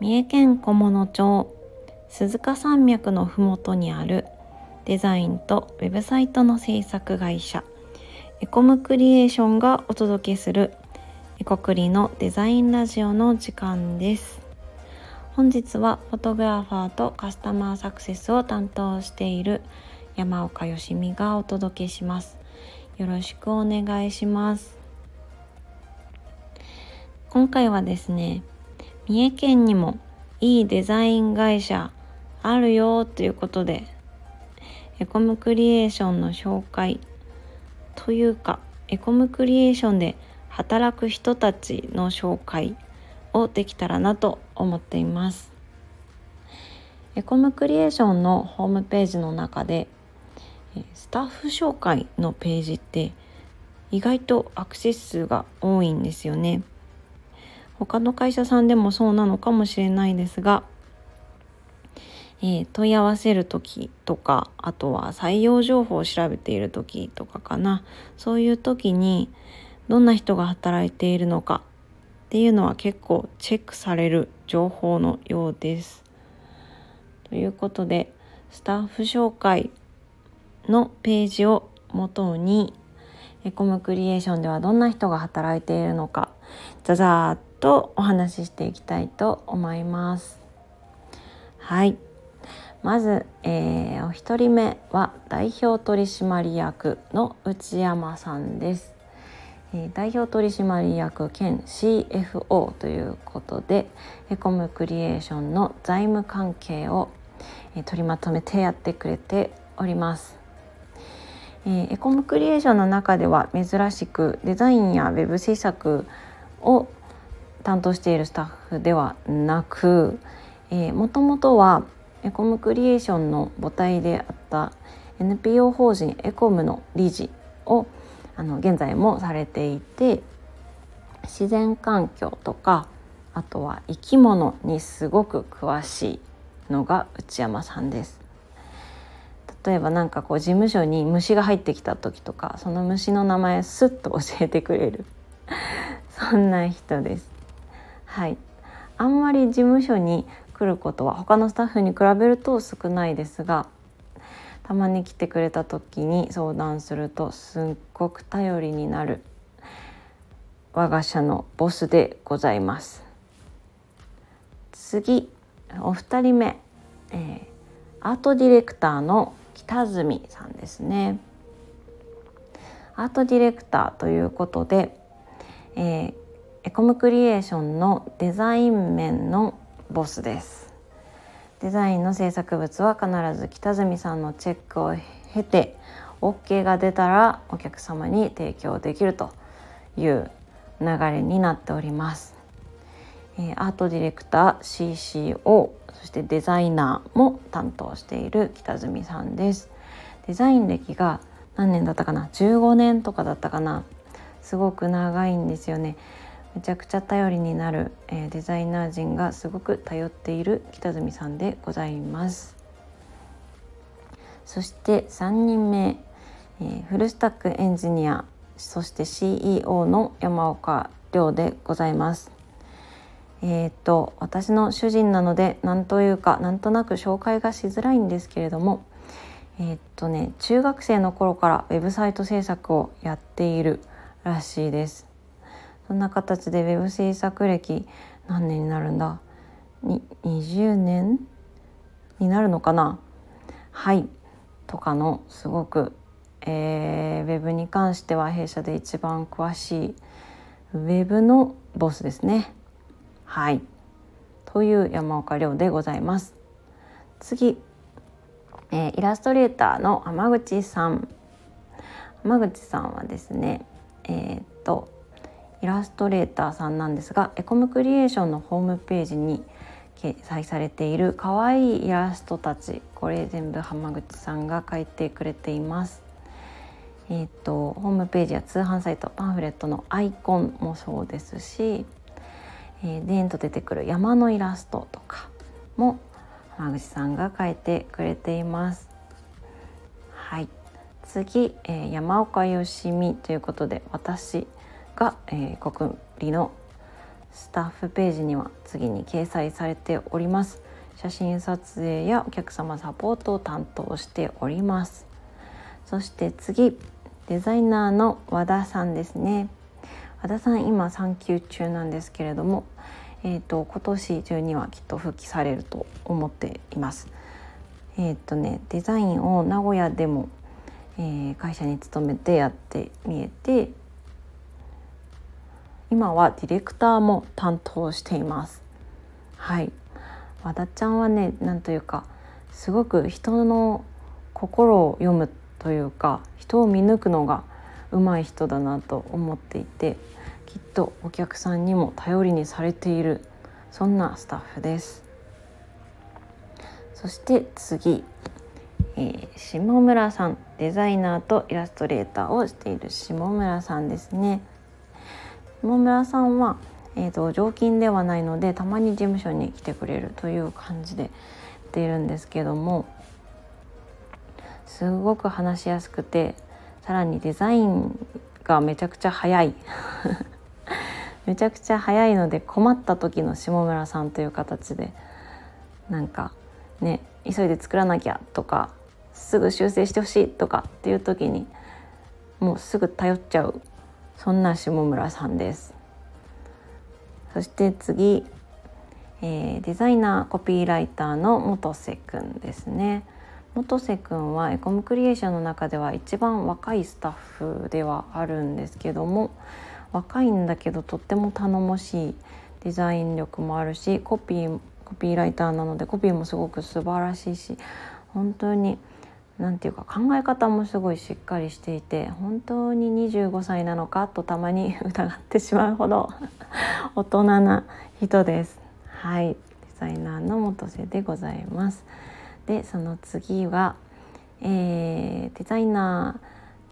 三重県菰野町鈴鹿山脈のふもとにあるデザインとウェブサイトの制作会社エコムクリエーションがお届けするエコクリのデザインラジオの時間です。本日はフォトグラファーとカスタマーサクセスを担当している山岡よしみがお届けします。よろしくお願いします。今回はですね三重県にもいいデザイン会社あるよということでエコムクリエーションの紹介というかエコムクリエーションで働く人たちの紹介をできたらなと思っていますエコムクリエーションのホームページの中でスタッフ紹介のページって意外とアクセス数が多いんですよね。他の会社さんでもそうなのかもしれないですが、えー、問い合わせる時とかあとは採用情報を調べている時とかかなそういう時にどんな人が働いているのかっていうのは結構チェックされる情報のようです。ということでスタッフ紹介のページをもとにエコムクリエーションではどんな人が働いているのかザザーッとお話ししていきたいと思います。はいまず、えー、お一人目は代表取締役の内山さんです。えー、代表取締役兼 CFO ということでエコムクリエーションの財務関係を、えー、取りまとめてやってくれております。えー、エコムクリエーションの中では珍しくデザインやウェブ制作を担当しているスタッフではなくもともとはエコムクリエーションの母体であった NPO 法人エコムの理事をあの現在もされていて自然環境とかあとは生き物にすごく詳しいのが内山さんです。例えば何かこう事務所に虫が入ってきた時とかその虫の名前スッと教えてくれるそんな人です。はい。あんまり事務所に来ることは他のスタッフに比べると少ないですがたまに来てくれた時に相談するとすっごく頼りになる我が社のボスでございます。次お二人目、えー、アートディレクターの北住さんですね。アートディレクターということで、えー、エコムクリエーションのデザイン面のボスです。デザインの制作物は必ず北住さんのチェックを経て OK が出たらお客様に提供できるという流れになっております、え、アートディレクター CCO そしてデザイナーも担当している北住さんです。デザイン歴が何年だったかな？15年とかだったかな？すごく長いんですよね。めちゃくちゃ頼りになる、えー、デザイナー陣がすごく頼っている北住さんでございます。そして3人目、えー、フルスタックエンジニアそして CEO の山岡亮でございます。えー、っと私の主人なので何というかなんとなく紹介がしづらいんですけれどもえー、っとね中学生の頃からウェブサイト制作をやっているらしいです。そんな形でウェブ制作歴何年になるんだ？に20年？になるのかな？はいとかのすごく、えー、ウェブに関しては弊社で一番詳しいウェブのボスですね。はいという山岡亮でございます。次、えー、イラストレーターの浜口さん。浜口さんはですねえー、っとイラストレーターさんなんですがエコムクリエーションのホームページに掲載されている可愛いイラストたちこれ全部浜口さんが描いてくれています。えーと、ホームページや通販サイトパンフレットのアイコンもそうですし、えー、でんと出てくる山のイラストとかも浜口さんが描いてくれています。はい次、えー、山岡よしみということで私が、えー、国理のスタッフページには次に掲載されております。写真撮影やお客様サポートを担当しております。そして次デザイナーの和田さんですね。和田さん今産休中なんですけれどもえーと、今年中にはきっと復帰されると思っています。えっ、ー、とねデザインを名古屋でも、えー、会社に勤めてやってみえて今はディレクターも担当しています。はい。和田ちゃんはねなんというかすごく人の心を読むというか人を見抜くのが上手い人だなと思っていてきっとお客さんにも頼りにされているそんなスタッフです。そして次、えー、下村さん。デザイナーとイラストレーターをしている下村さんですね。下村さんは、えーと、常勤ではないのでたまに事務所に来てくれるという感じでやっているんですけどもすごく話しやすくてさらにデザインがめちゃくちゃ早い。めちゃくちゃ早いので困った時の下村さんという形でなんかね急いで作らなきゃとかすぐ修正してほしいとかっていう時にもうすぐ頼っちゃうそんな下村さんです。そして次、えー、デザイナーコピーライターの元瀬くんですね。元瀬くんはエコムクリエーションの中では一番若いスタッフではあるんですけども若いんだけどとっても頼もしいデザイン力もあるしコピーコピーライターなのでコピーもすごく素晴らしいし本当に何て言うか考え方もすごいしっかりしていて本当に25歳なのかとたまに 疑ってしまうほど 大人な人です。はいデザイナーの元瀬でございます。でその次は、えー、デザイナ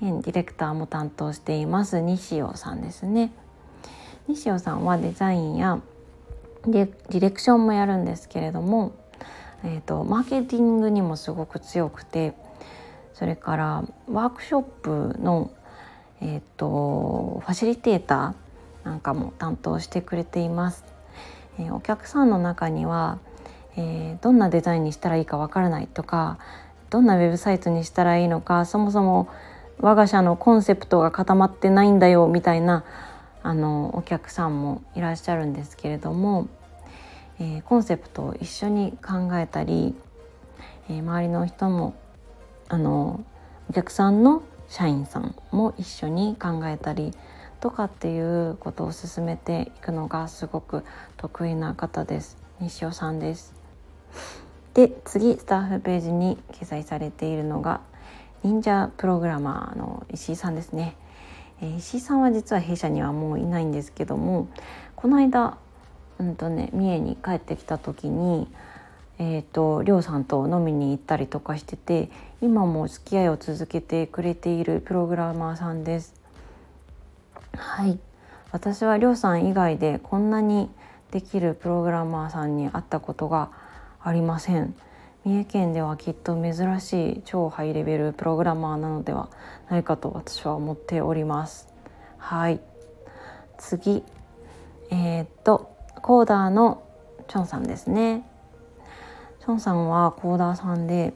ー現ディレクターも担当しています西尾さんですね。西尾さんはデザインやディレクションもやるんですけれども、えーとマーケティングにもすごく強くてそれからワークショップの、えーと、ファシリテーターなんかも担当してくれています。えー、お客さんの中には、えー、どんなデザインにしたらいいかわからないとかどんなウェブサイトにしたらいいのかそもそも我が社のコンセプトが固まってないんだよみたいなあのお客さんもいらっしゃるんですけれども、えー、コンセプトを一緒に考えたり、えー、周りの人もあのお客さんの社員さんも一緒に考えたりとかっていうことを進めていくのがすごく得意な方です。西尾さんです。で次スタッフページに記載されているのが忍者プログラマーの石井さんですね、えー、石井さんは実は弊社にはもういないんですけどもこの間うんとね三重に帰ってきた時にえーと、りょうさんと飲みに行ったりとかしてて今も付き合いを続けてくれているプログラマーさんです。はい私はりょうさん以外でこんなにできるプログラマーさんに会ったことがありません。三重県ではきっと珍しい超ハイレベルプログラマーなのではないかと私は思っております。はい次えー、っとコーダーのチョンさんですね。ションさんはコーダーさんで、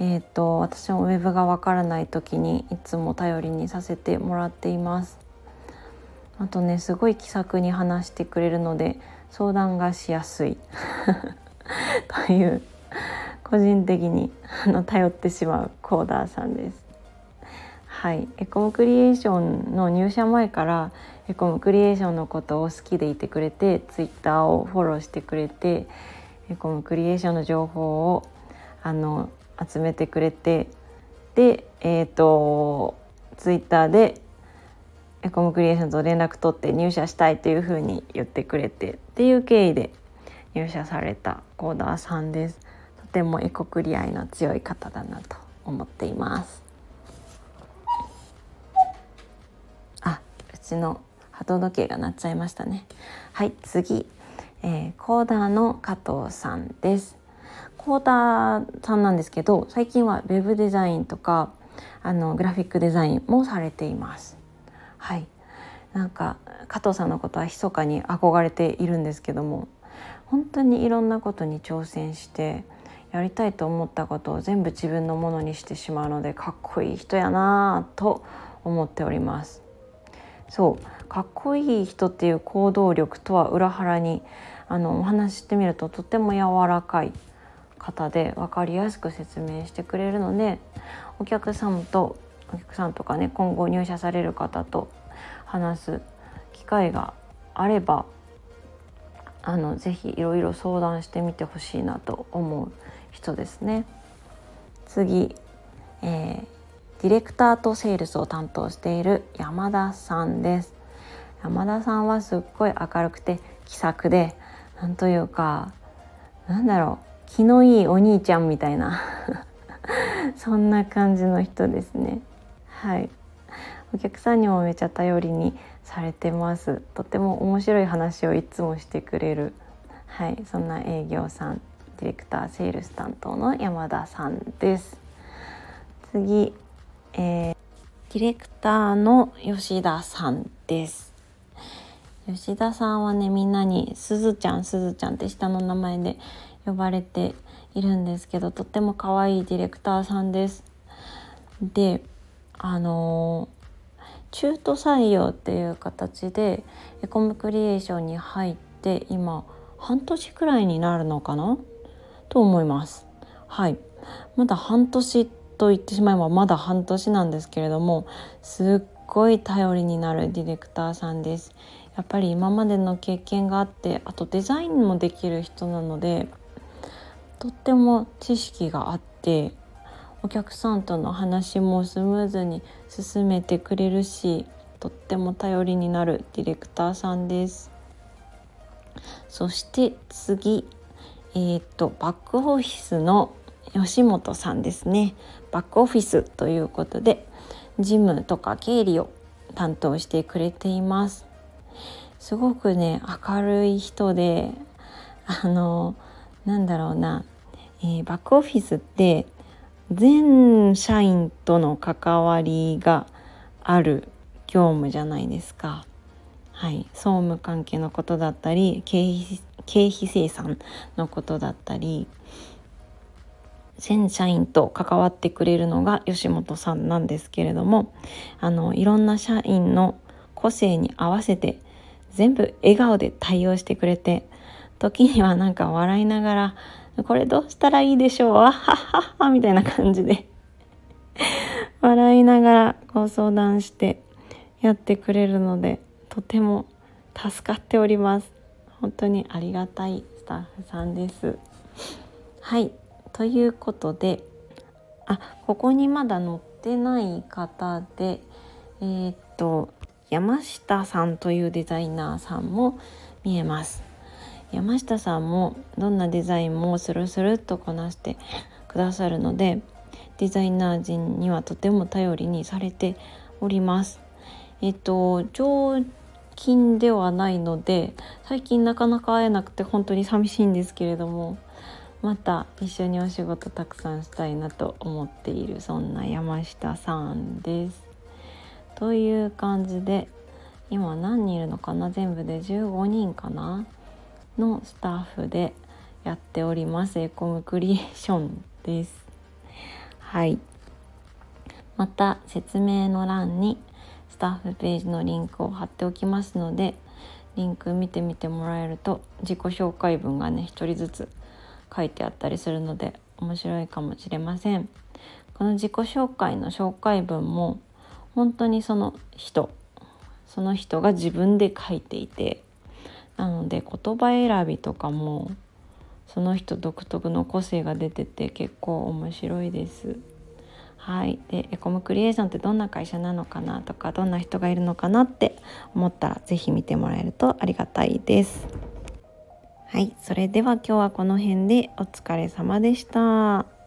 えーと、私はウェブがわからない時にいつも頼りにさせてもらっています。あとねすごい気さくに話してくれるので相談がしやすい という個人的にあの頼ってしまうコーダーさんです。はい、エコムクリエーションの入社前からエコムクリエーションのことを好きでいてくれてツイッターをフォローしてくれてこのクリエーションの情報をあの集めてくれてでえっ、ー、とツイッターでエコムクリエーションと連絡取って入社したいというふうに言ってくれてっていう経緯で入社されたコーダーさんです。とてもエコクリア愛の強い方だなと思っています。あ、うちの鳩時計が鳴っちゃいましたね。はい、次えー、コーダーの加藤さんです。コーダーさんなんですけど最近はウェブデザインとかあのグラフィックデザインもされています。はいなんか加藤さんのことは密かに憧れているんですけども本当にいろんなことに挑戦してやりたいと思ったことを全部自分のものにしてしまうのでかっこいい人やなと思っておりますそうかっこいい人っていう行動力とは裏腹にあのお話してみるととても柔らかい方で分かりやすく説明してくれるのでお客さんとお客さんとかね今後入社される方と話す機会があればあのぜひいろいろ相談してみてほしいなと思う人ですね。次、えー、ディレクターとセールスを担当している山田さんです。山田さんはすっごい明るくて気さくでなんというかなんだろう気のいいお兄ちゃんみたいな そんな感じの人ですね。はいお客さんにもめちゃ頼りにされてますとても面白い話をいつもしてくれるはいそんな営業さんディレクターセールス担当の山田さんです次、えー、ディレクターの吉田さんです。吉田さんはねみんなにすずちゃんすずちゃんって下の名前で呼ばれているんですけどとっても可愛いディレクターさんです。であの中途採用っていう形でエコムクリエーションに入って今半年くらいになるのかな？と思います。はい。まだ半年と言ってしまえばまだ半年なんですけれどもすっごい頼りになるディレクターさんです。やっぱり今までの経験があってあとデザインもできる人なのでとっても知識があってお客さんとの話もスムーズに進めてくれるしとっても頼りになるディレクターさんです。そして次えー、っとバックオフィスの吉本さんですね。バックオフィスということで事務とか経理を担当してくれています。すごくね明るい人であのなんだろうな、えー、バックオフィスって全社員との関わりがある業務じゃないですか。はい、総務関係のことだったり経費経費生産のことだったり全社員と関わってくれるのが吉本さんなんですけれどもあのいろんな社員の個性に合わせて全部笑顔で対応してくれて時にはなんか笑いながらこれどうしたらいいでしょう？あ はははみたいな感じで笑いながらご相談してやってくれるのでとても助かっております。本当にありがたいスタッフさんです。はい。ということであここにまだ載ってない方でえー、っと山下さんというデザイナーさんも見えます山下さんもどんなデザインもスルスルっとこなしてくださるのでデザイナー陣にはとても頼りにされております。えっと常勤ではないので最近なかなか会えなくて本当に寂しいんですけれどもまた一緒にお仕事たくさんしたいなと思っているそんな山下さんです。という感じで今何人いるのかな？全部で15人かな？のスタッフでやっておりますエコムクリエーションです。はいまた説明の欄にスタッフページのリンクを貼っておきますのでリンク見てみてもらえると自己紹介文がね一人ずつ書いてあったりするので面白いかもしれませんこの自己紹介の紹介文も本当にその人その人が自分で書いていてなので言葉選びとかもその人独特の個性が出てて結構面白いです。はい、でエコムクリエーションってどんな会社なのかなとかどんな人がいるのかなって思ったら是非見てもらえるとありがたいです。はい、それでは今日はこの辺でお疲れ様でした。